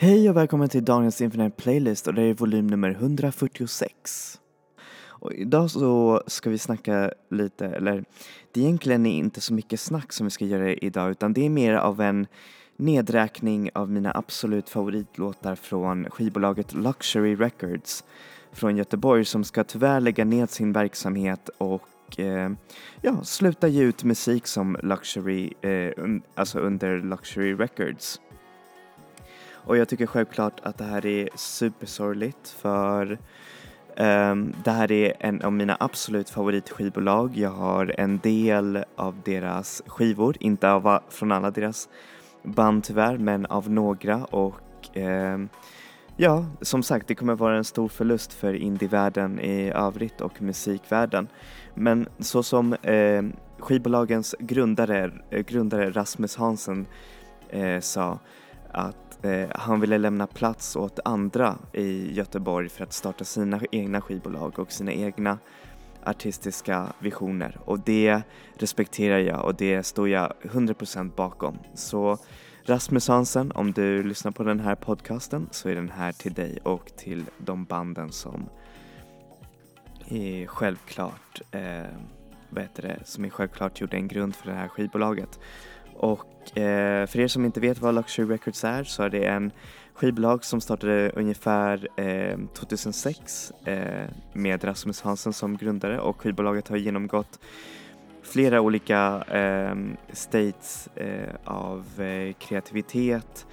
Hej och välkommen till Daniels Infinite Playlist och det är volym nummer 146. Och idag så ska vi snacka lite, eller det egentligen är inte så mycket snack som vi ska göra idag utan det är mer av en nedräkning av mina absolut favoritlåtar från skivbolaget Luxury Records från Göteborg som ska tyvärr lägga ned sin verksamhet och eh, ja, sluta ge ut musik som Luxury, eh, un, alltså under Luxury Records. Och jag tycker självklart att det här är supersorgligt för um, det här är en av mina absolut favoritskivbolag. Jag har en del av deras skivor, inte av, från alla deras band tyvärr, men av några och um, ja, som sagt, det kommer vara en stor förlust för indievärlden i övrigt och musikvärlden. Men så som um, skivbolagens grundare, grundare Rasmus Hansen uh, sa att Eh, han ville lämna plats åt andra i Göteborg för att starta sina egna skivbolag och sina egna artistiska visioner och det respekterar jag och det står jag 100% bakom. Så Rasmus Hansen, om du lyssnar på den här podcasten så är den här till dig och till de banden som är självklart, eh, vad heter det, som är självklart gjorde en grund för det här skivbolaget. Och eh, för er som inte vet vad Luxury Records är så är det en skivbolag som startade ungefär eh, 2006 eh, med Rasmus Hansen som grundare. Och skivbolaget har genomgått flera olika eh, states eh, av eh, kreativitet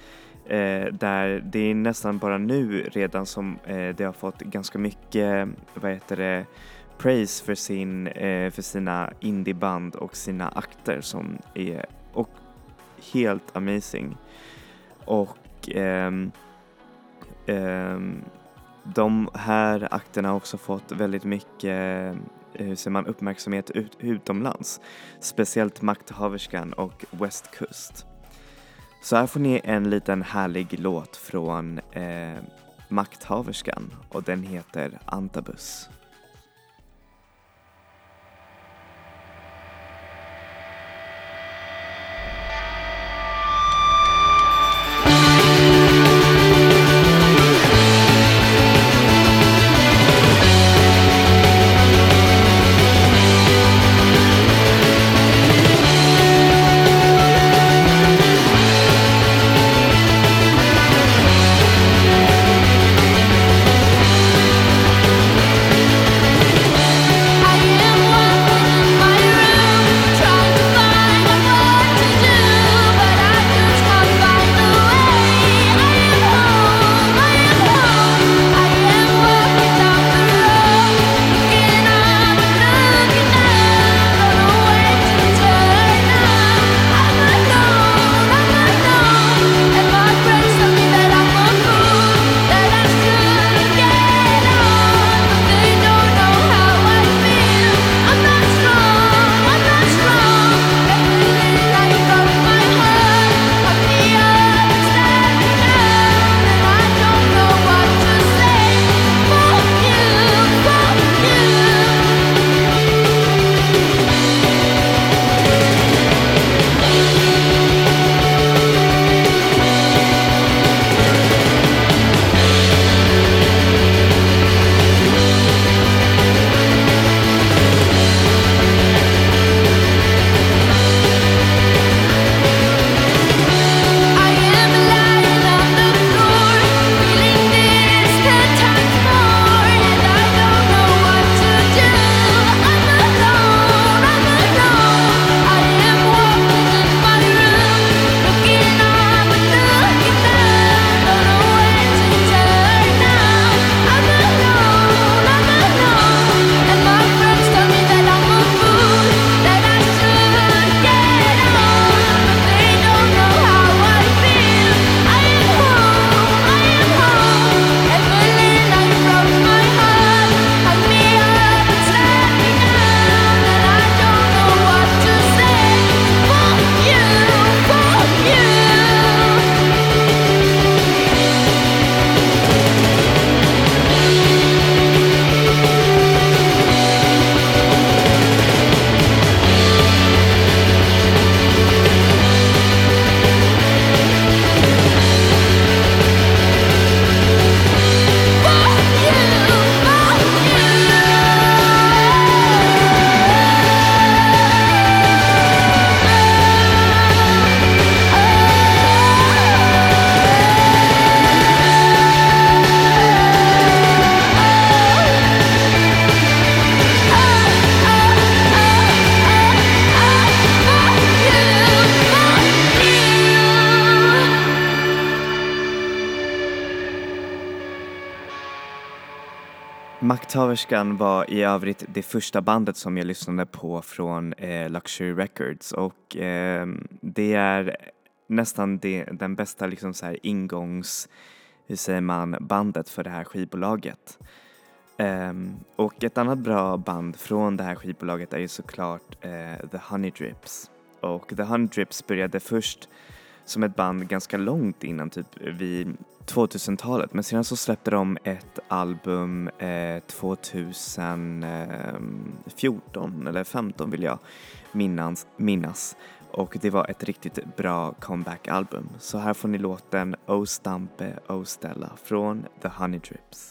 eh, där det är nästan bara nu redan som eh, det har fått ganska mycket, vad heter det, praise för, sin, eh, för sina indieband och sina akter som är och helt amazing. Och um, um, de här akterna har också fått väldigt mycket eh, hur ser man, uppmärksamhet ut, utomlands. Speciellt Makthaverskan och Westkust. Så här får ni en liten härlig låt från eh, Makthaverskan och den heter Antabus. Baktaverskan var i övrigt det första bandet som jag lyssnade på från eh, Luxury Records och eh, det är nästan det, den bästa liksom så här ingångs, hur säger man, bandet för det här skivbolaget. Eh, och ett annat bra band från det här skivbolaget är ju såklart eh, The Honey Drips. Och The Honey Drips började först som ett band ganska långt innan typ vid 2000-talet men sedan så släppte de ett album eh, 2014 eller 15 vill jag minnas, minnas och det var ett riktigt bra comeback-album. Så här får ni låten O Stampe O Stella från The Honey Drips.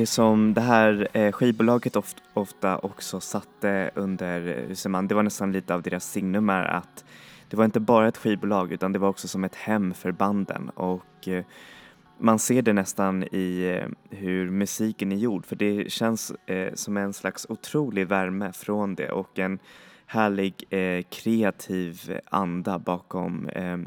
Det som det här eh, skivbolaget ofta, ofta också satte under, hur säger man, det var nästan lite av deras signum är att det var inte bara ett skivbolag utan det var också som ett hem för banden och eh, man ser det nästan i eh, hur musiken är gjord för det känns eh, som en slags otrolig värme från det och en härlig eh, kreativ anda bakom, eh,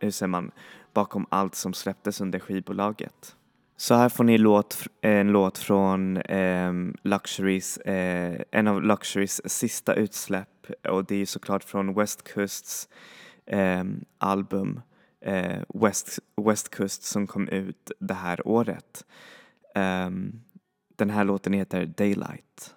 hur säger man, bakom allt som släpptes under skivbolaget. Så här får ni låt, eh, en låt från eh, Luxuries, eh, en av Luxuries sista utsläpp och det är såklart från West Coasts eh, album eh, West, West Coast som kom ut det här året. Ehm, den här låten heter Daylight.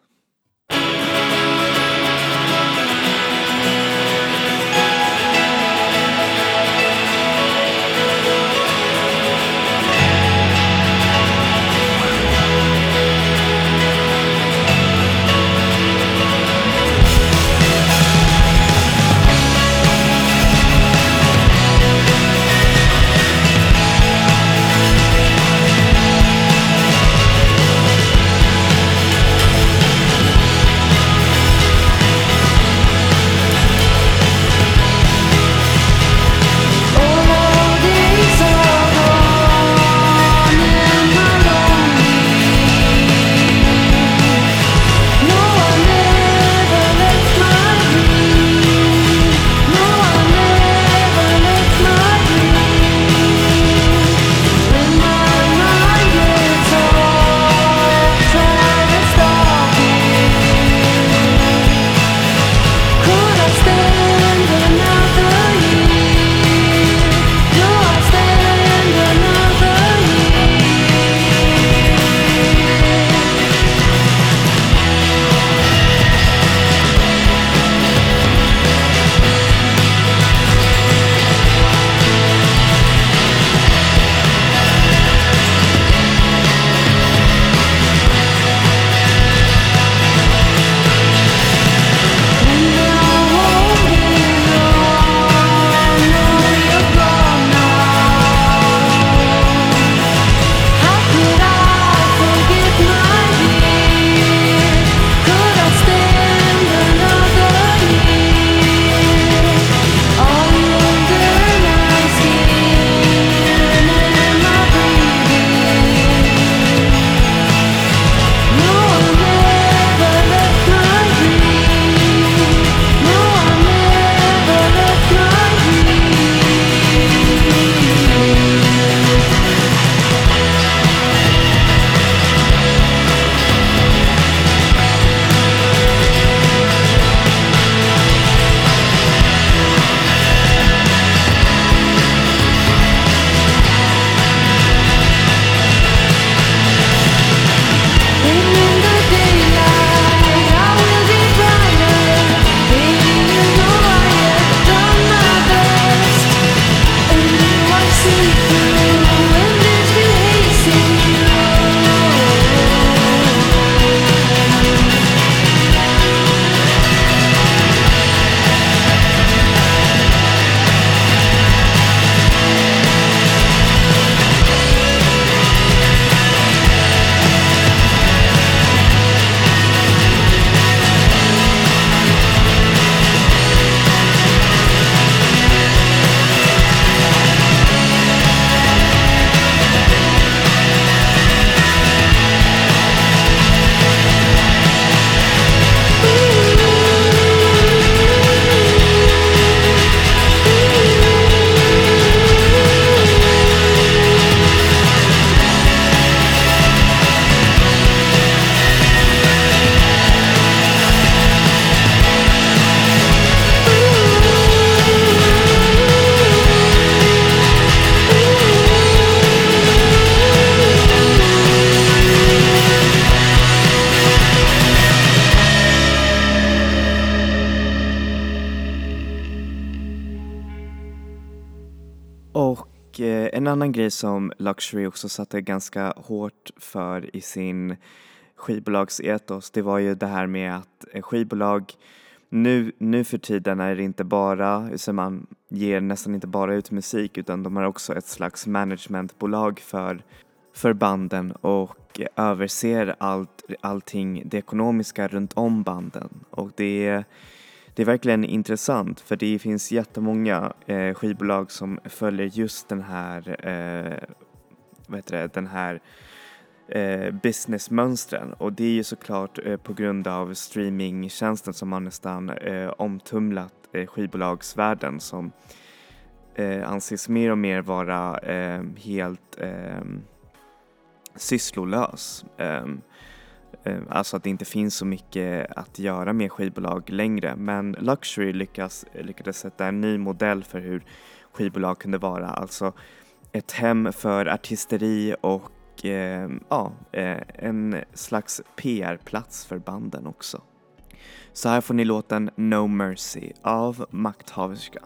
Grej som Luxury också satte ganska hårt för i sin skivbolagsetos det var ju det här med att eh, skivbolag nu, nu för tiden är det inte bara, så man ger nästan inte bara ut musik utan de har också ett slags managementbolag för, för banden och överser allt, allting det ekonomiska runt om banden. Och det är det är verkligen intressant för det finns jättemånga eh, skivbolag som följer just den här, eh, vad heter det, den här eh, businessmönstren och det är ju såklart eh, på grund av streamingtjänsten som har nästan eh, omtumlat eh, skivbolagsvärlden som eh, anses mer och mer vara eh, helt eh, sysslolös. Um, Eh, alltså att det inte finns så mycket att göra med skivbolag längre men Luxury lyckas, eh, lyckades sätta en ny modell för hur skivbolag kunde vara. Alltså ett hem för artisteri och eh, ja, eh, en slags PR-plats för banden också. Så här får ni låten No Mercy av Makthaverska.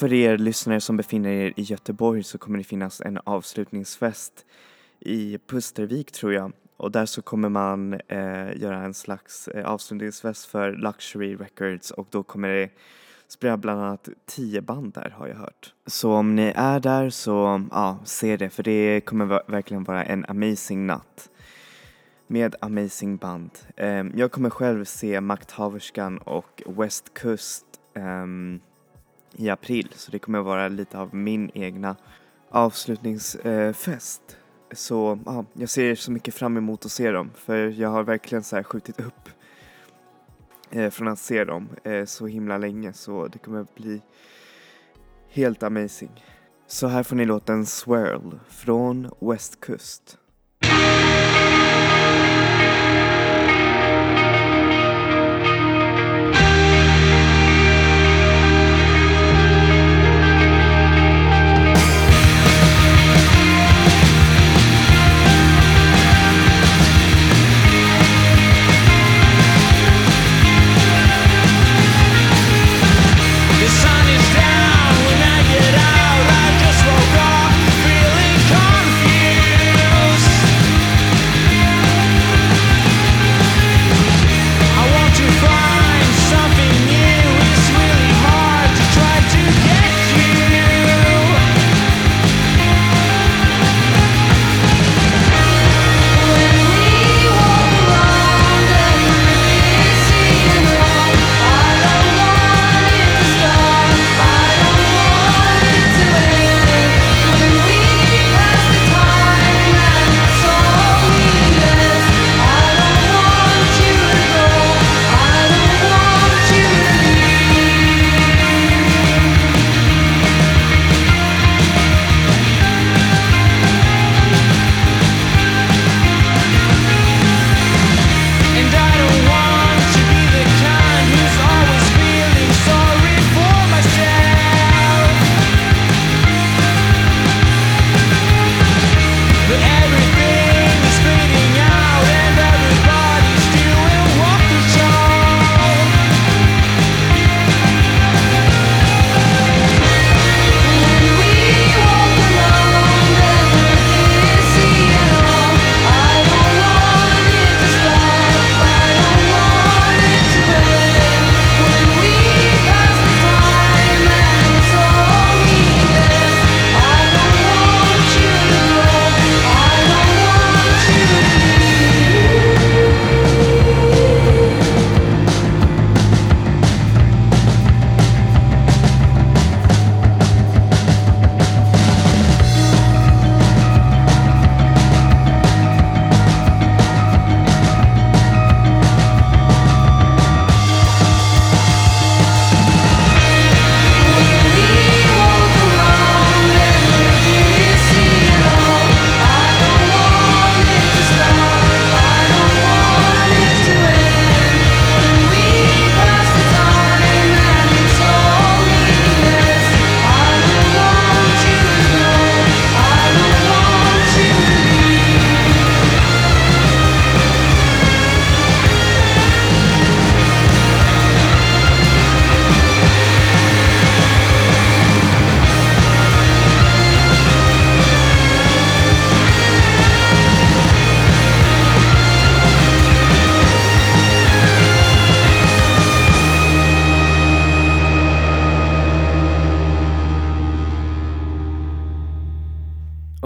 För er lyssnare som befinner er i Göteborg så kommer det finnas en avslutningsfest i Pustervik tror jag och där så kommer man eh, göra en slags eh, avslutningsfest för Luxury Records och då kommer det spela bland annat tio band där har jag hört. Så om ni är där så ja, se det för det kommer verkligen vara en amazing natt med amazing band. Eh, jag kommer själv se Makthaverskan och West Coast eh, i april så det kommer vara lite av min egna avslutningsfest. Så ja, jag ser så mycket fram emot att se dem för jag har verkligen så här skjutit upp eh, från att se dem eh, så himla länge så det kommer bli helt amazing. Så här får ni låten Swirl från West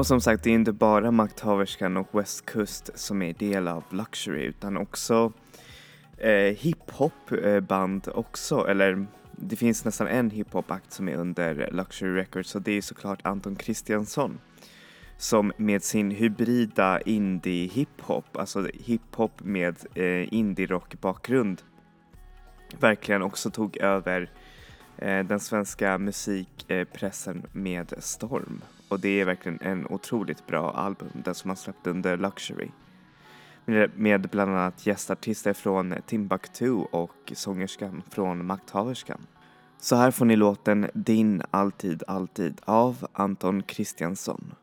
Och som sagt, det är inte bara Makthaverskan och West Coast som är del av Luxury utan också eh, hiphopband också, eller det finns nästan en hiphop-akt som är under Luxury Records och det är såklart Anton Kristiansson som med sin hybrida indie-hiphop, alltså hiphop med eh, indie-rock-bakgrund verkligen också tog över eh, den svenska musikpressen med storm och det är verkligen en otroligt bra album, den som han släppt under Luxury. Med bland annat gästartister från Timbuktu och sångerskan från Makthaverskan. Så här får ni låten Din alltid alltid av Anton Kristiansson.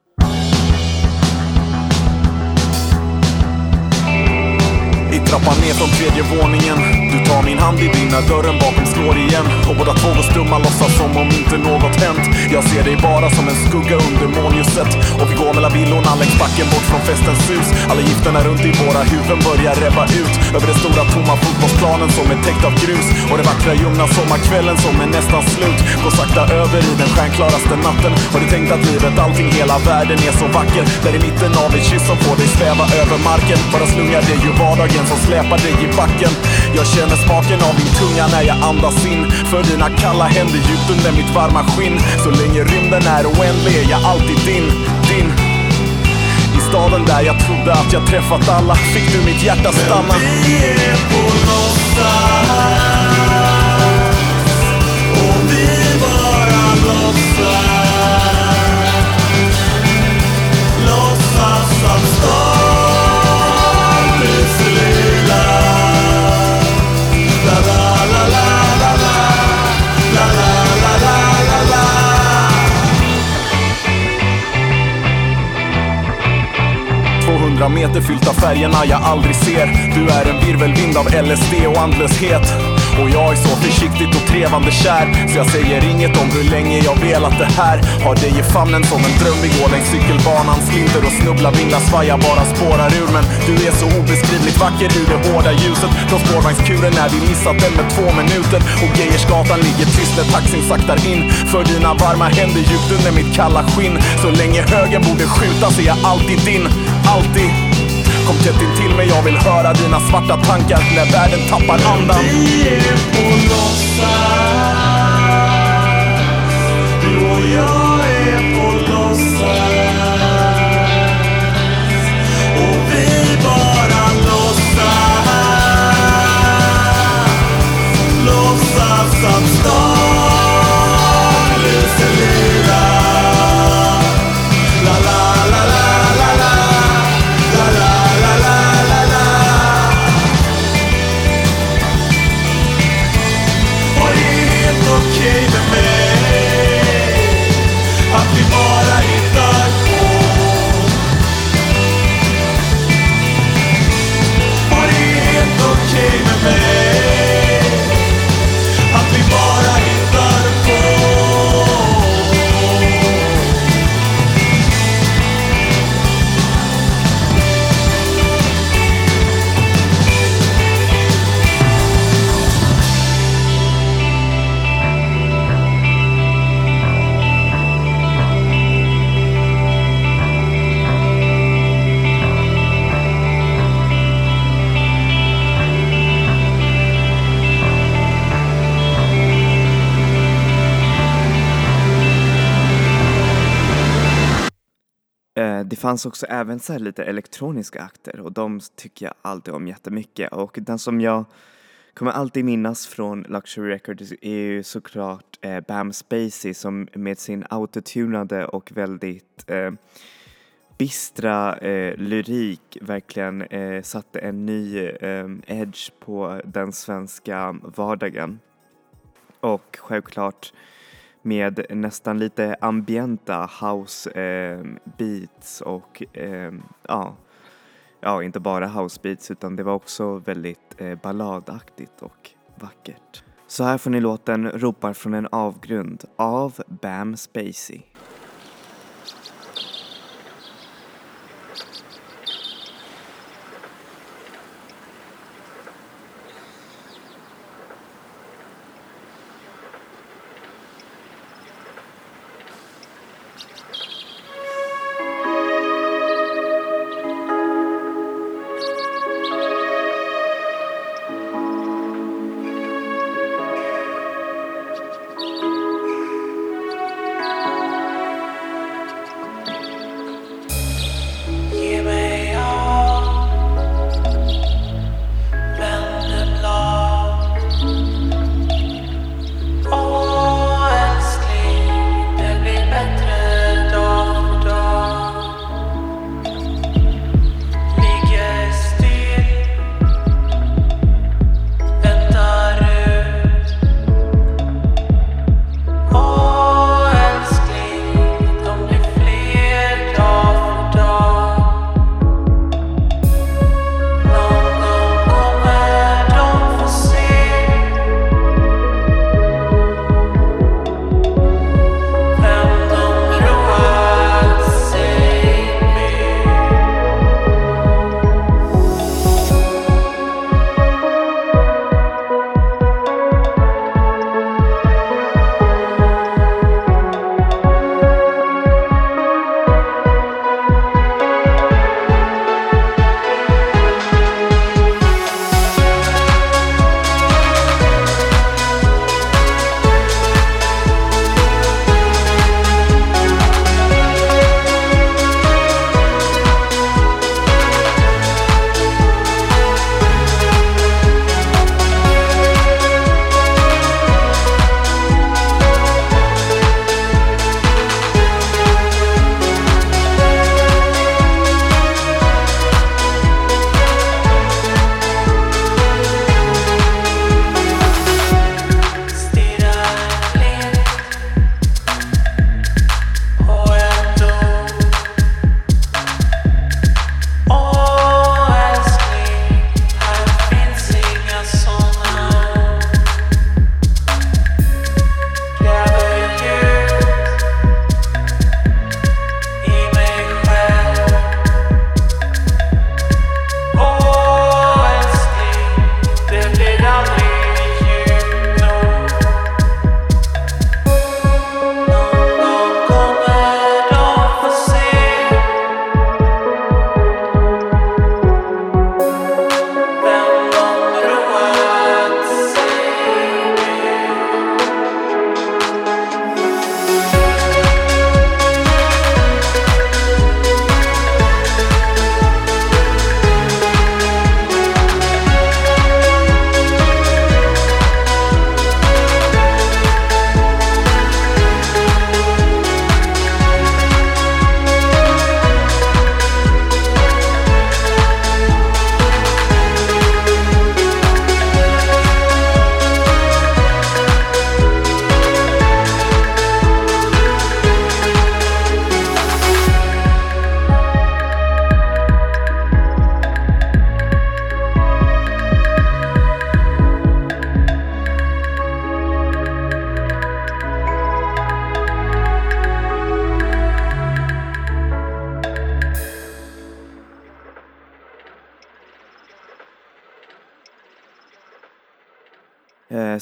I trappan ner från tredje våningen Du tar min hand i dina, dörren bakom slår igen och båda två går stumma låtsas som om inte något hänt. Jag ser dig bara som en skugga under månljuset och vi går mellan villorna längs backen bort från festens hus. Alla gifterna runt i våra huvuden börjar rebba ut över den stora tomma fotbollsplanen som är täckt av grus och den vackra ljumna sommarkvällen som är nästan slut går sakta över i den stjärnklaraste natten. Har du tänkt att livet, allting, hela världen är så vacker? Där i mitten av en kyss som får dig sväva över marken. Bara slungar det ju vardagen som släpar dig i backen. Jag känner smaken av din tunga när jag andas in. För dina kalla händer djupt under mitt varma skinn. Så länge rymden är oändlig är jag alltid din, din. I staden där jag trodde att jag träffat alla fick du mitt hjärta stanna. Men vi är på någonstans. Meter fyllt av färgerna jag aldrig ser. Du är en virvelvind av LSD och andlöshet och jag är så försiktigt och trevande kär. Så jag säger inget om hur länge jag velat det här. Har dig i famnen som en dröm Vi går längs cykelbanan Slinter och snubblar, vinglar, svajar, bara spårar ur. Men du är så obeskrivligt vacker i det hårda ljuset. Från spårvagnskuren när vi missat den med två minuter. Och Geijersgatan ligger tyst när taxin saktar in. För dina varma händer djupt under mitt kalla skinn. Så länge högen borde skjuta så är jag alltid din, alltid. Kom tätt in till mig, jag vill höra dina svarta tankar när världen tappar andan. Vi är på låtsas, du och jag. Fanns också även så här lite elektroniska akter och de tycker jag alltid om jättemycket och den som jag kommer alltid minnas från Luxury Records är ju såklart eh, Bam Spacey som med sin autotunade och väldigt eh, bistra eh, lyrik verkligen eh, satte en ny eh, edge på den svenska vardagen. Och självklart med nästan lite ambienta house eh, beats och eh, ja, ja, inte bara house beats utan det var också väldigt eh, balladaktigt och vackert. Så här får ni låten Ropar från en avgrund av Bam Spacey.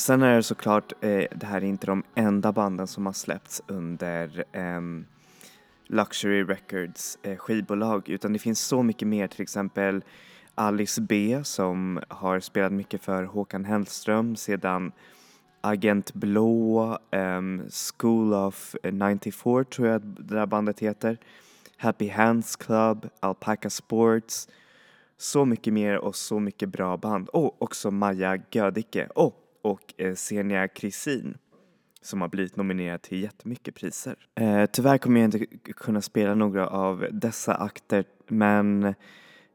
Sen är det såklart, eh, det här är inte de enda banden som har släppts under eh, Luxury Records eh, skivbolag utan det finns så mycket mer, till exempel Alice B som har spelat mycket för Håkan Hellström sedan Agent Blå, um, School of 94 tror jag det där bandet heter, Happy Hands Club, Alpaca Sports, så mycket mer och så mycket bra band. Och också Maja Gödicke Och och eh, Xenia Senia Krisin som har blivit nominerad till jättemycket priser. Eh, tyvärr kommer jag inte kunna spela några av dessa akter men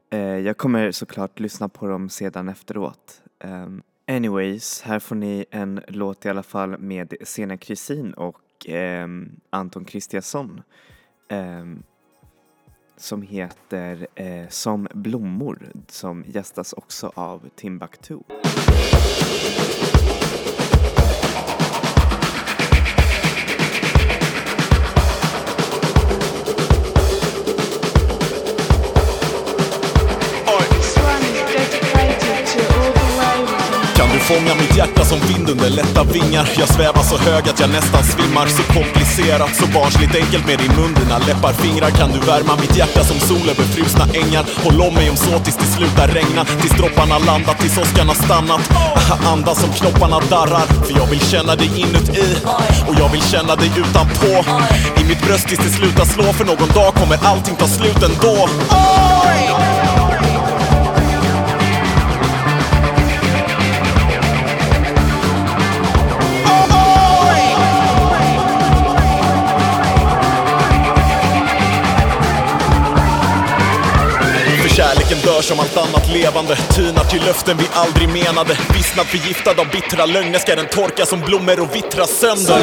eh, jag kommer såklart lyssna på dem sedan efteråt. Eh, anyways, här får ni en låt i alla fall med Xenia Krisin och eh, Anton Kristiansson eh, som heter eh, Som blommor som gästas också av Timbuktu. Fångar fånga mitt hjärta som vind under lätta vingar? Jag svävar så hög att jag nästan svimmar. Så komplicerat, så barnsligt enkelt med din mun, dina läppar, fingrar Kan du värma mitt hjärta som sol över frusna ängar? Håll om mig om så tills det slutar regna. Tills dropparna landat, tills åskan har stannat Andas som knopparna darrar. För jag vill känna dig inuti. Och jag vill känna dig utanpå. I mitt bröst tills det slutar slå. För någon dag kommer allting ta slut ändå. Kärleken som allt annat levande Tynar till löften vi aldrig menade. Vissnad förgiftad av bittra lögner Ska den torka som blommor och vittra sönder.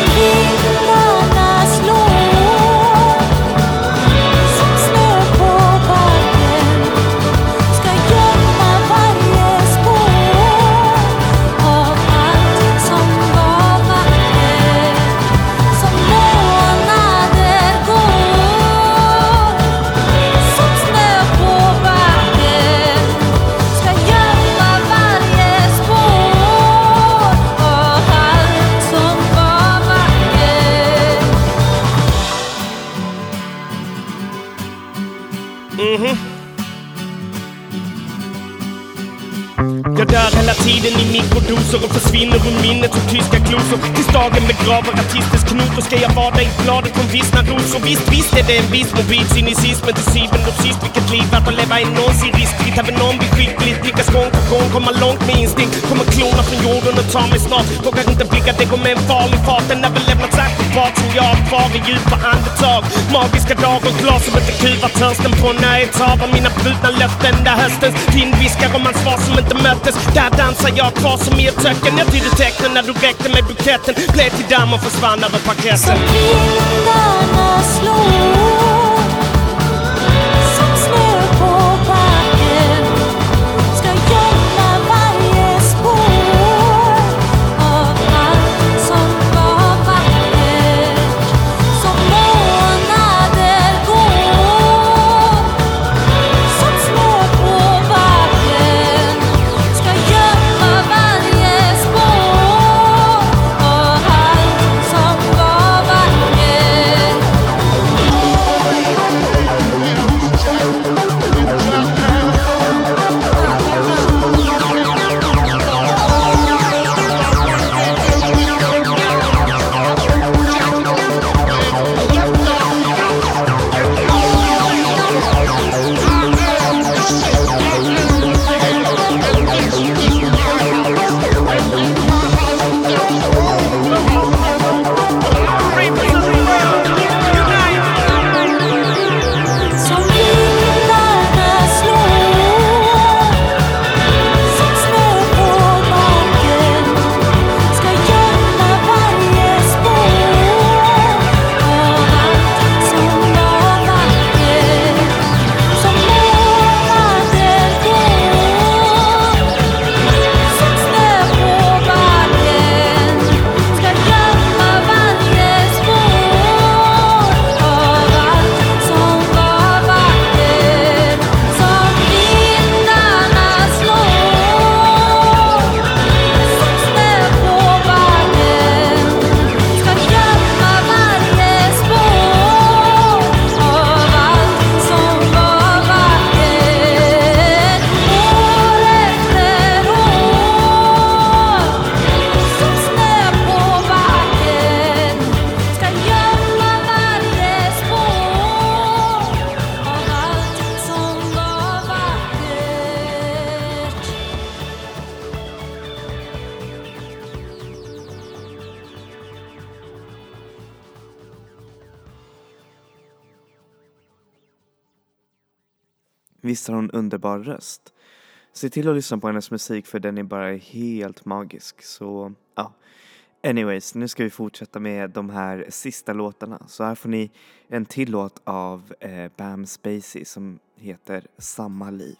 Jag dör hela tiden i mikrodoser och försvinner ur minnet som tyska glosor Tills dagen begraver artistens knotor ska jag vara i bladet från vissna rosor. Visst, visst är det en viss mobil cynism Men till syvende och sist vilket liv värt att leva är någonsin riskfritt Även om vi skickligt lyckas gång på gång komma långt med instinkt. Kommer klona från jorden och ta mig snart. Vågar inte blicka, det går med en farlig fart. Den har väl överlämnat sakropat som jag har kvar i djupa andetag. Magiska dagar, glas som inte kuvar törsten på nöjeshav Av mina brutna löften. Där höstens vind viskar om hans svar som inte möttes. Där dansar jag kvar som i ett töcken. Jag tydde tecknen när du räckte med buketten. Blev till damm och försvann över Som parketten vindarna röst? Se till att lyssna på hennes musik för den är bara helt magisk. Så ja, anyways, nu ska vi fortsätta med de här sista låtarna. Så här får ni en till låt av eh, Bam Spacey som heter Samma liv.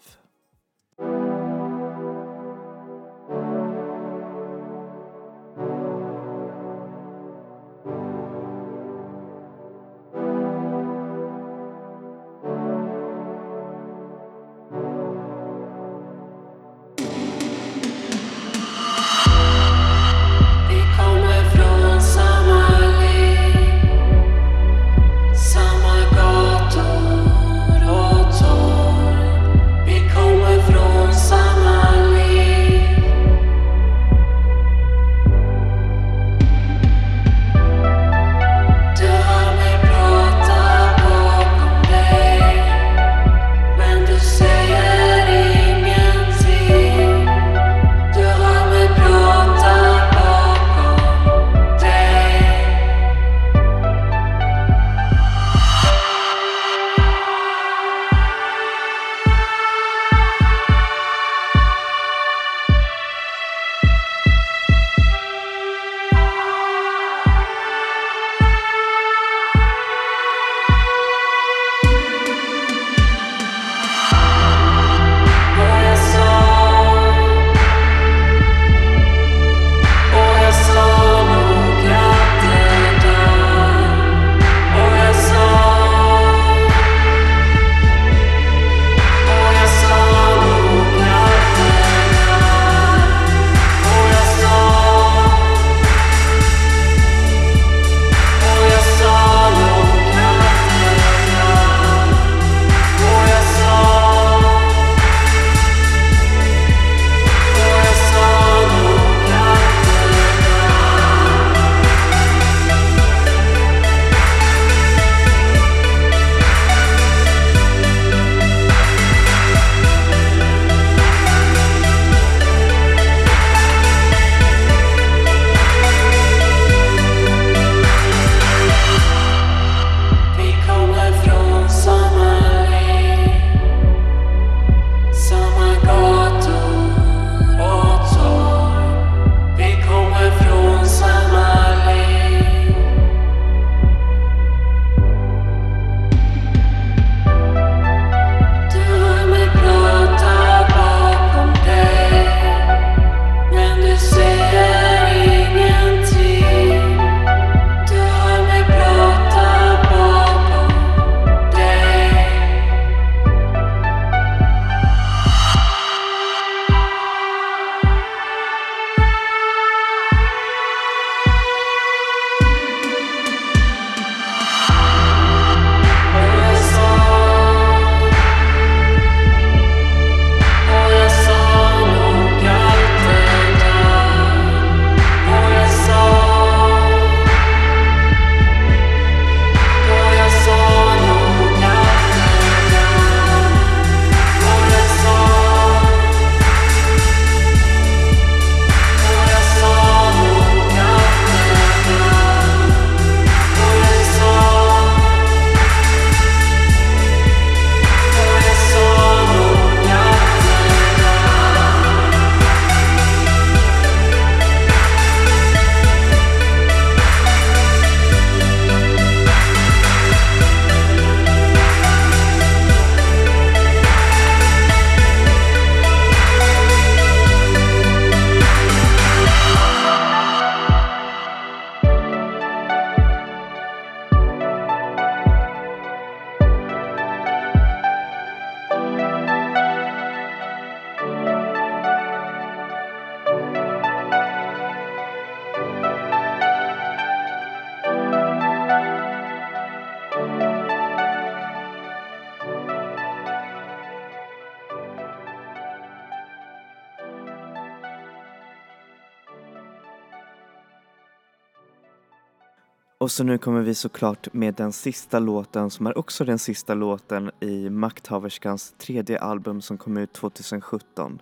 Så nu kommer vi såklart med den sista låten som är också den sista låten i Makthaverskans tredje album som kom ut 2017.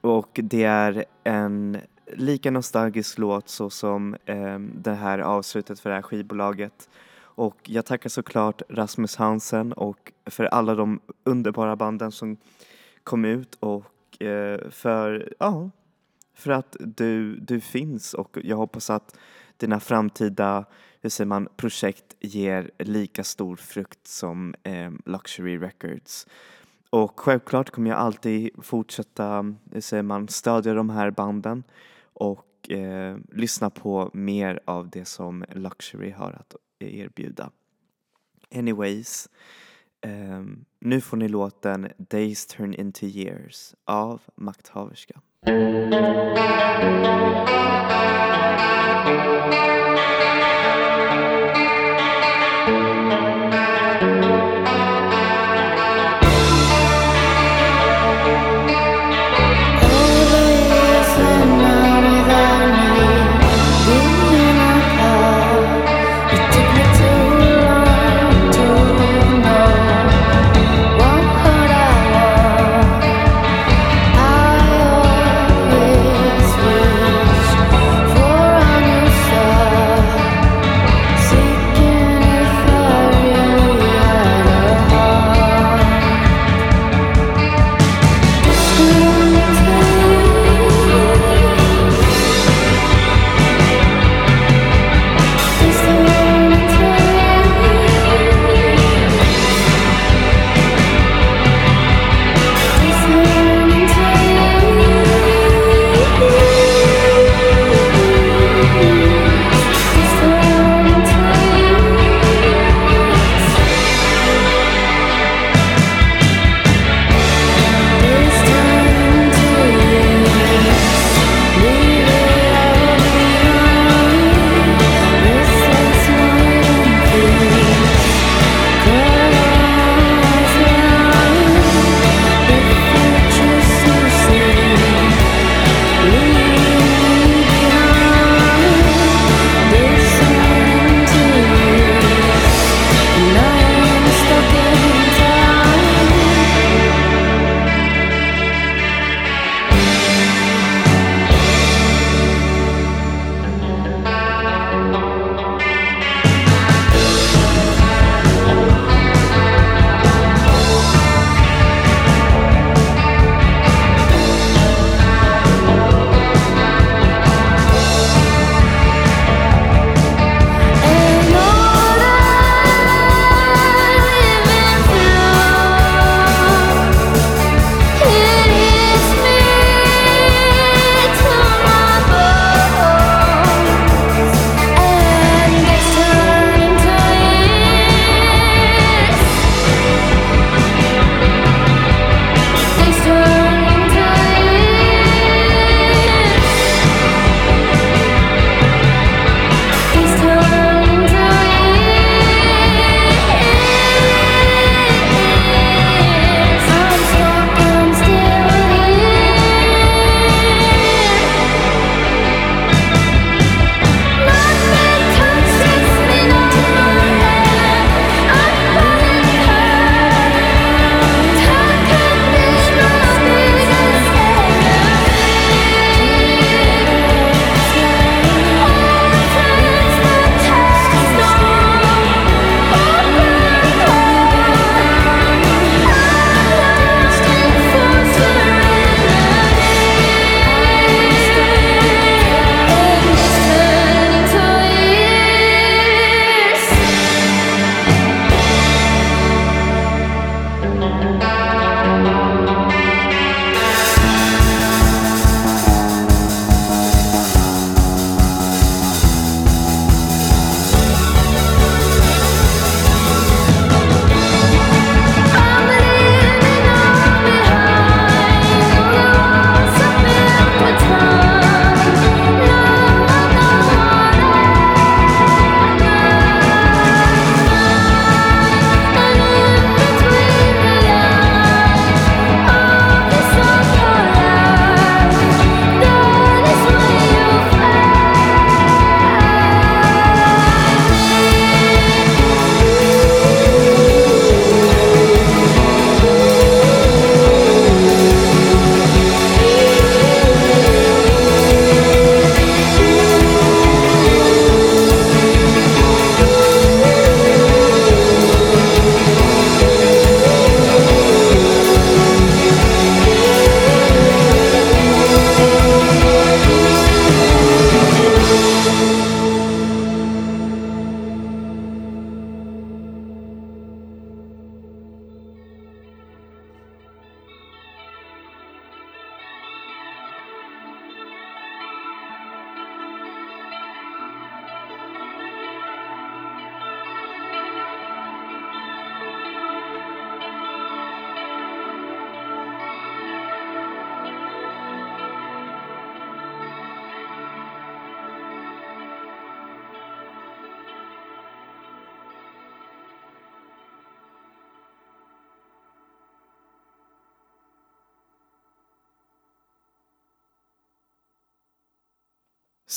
Och det är en lika nostalgisk låt så som eh, det här avslutet för det här skivbolaget. Och jag tackar såklart Rasmus Hansen och för alla de underbara banden som kom ut och eh, för, ja, för att du, du finns och jag hoppas att dina framtida hur säger man, projekt ger lika stor frukt som eh, Luxury Records. Och självklart kommer jag alltid fortsätta, hur säger man, stödja de här banden och eh, lyssna på mer av det som Luxury har att erbjuda. Anyways, eh, nu får ni låten Days Turn Into Years av Makthaverska. Thank you.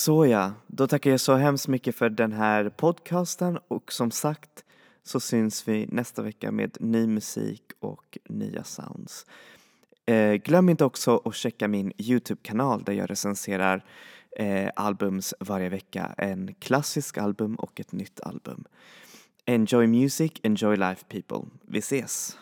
Så ja, då tackar jag så hemskt mycket för den här podcasten och som sagt så syns vi nästa vecka med ny musik och nya sounds. Eh, glöm inte också att checka min Youtube-kanal där jag recenserar eh, albums varje vecka. En klassisk album och ett nytt album. Enjoy music, enjoy life people. Vi ses!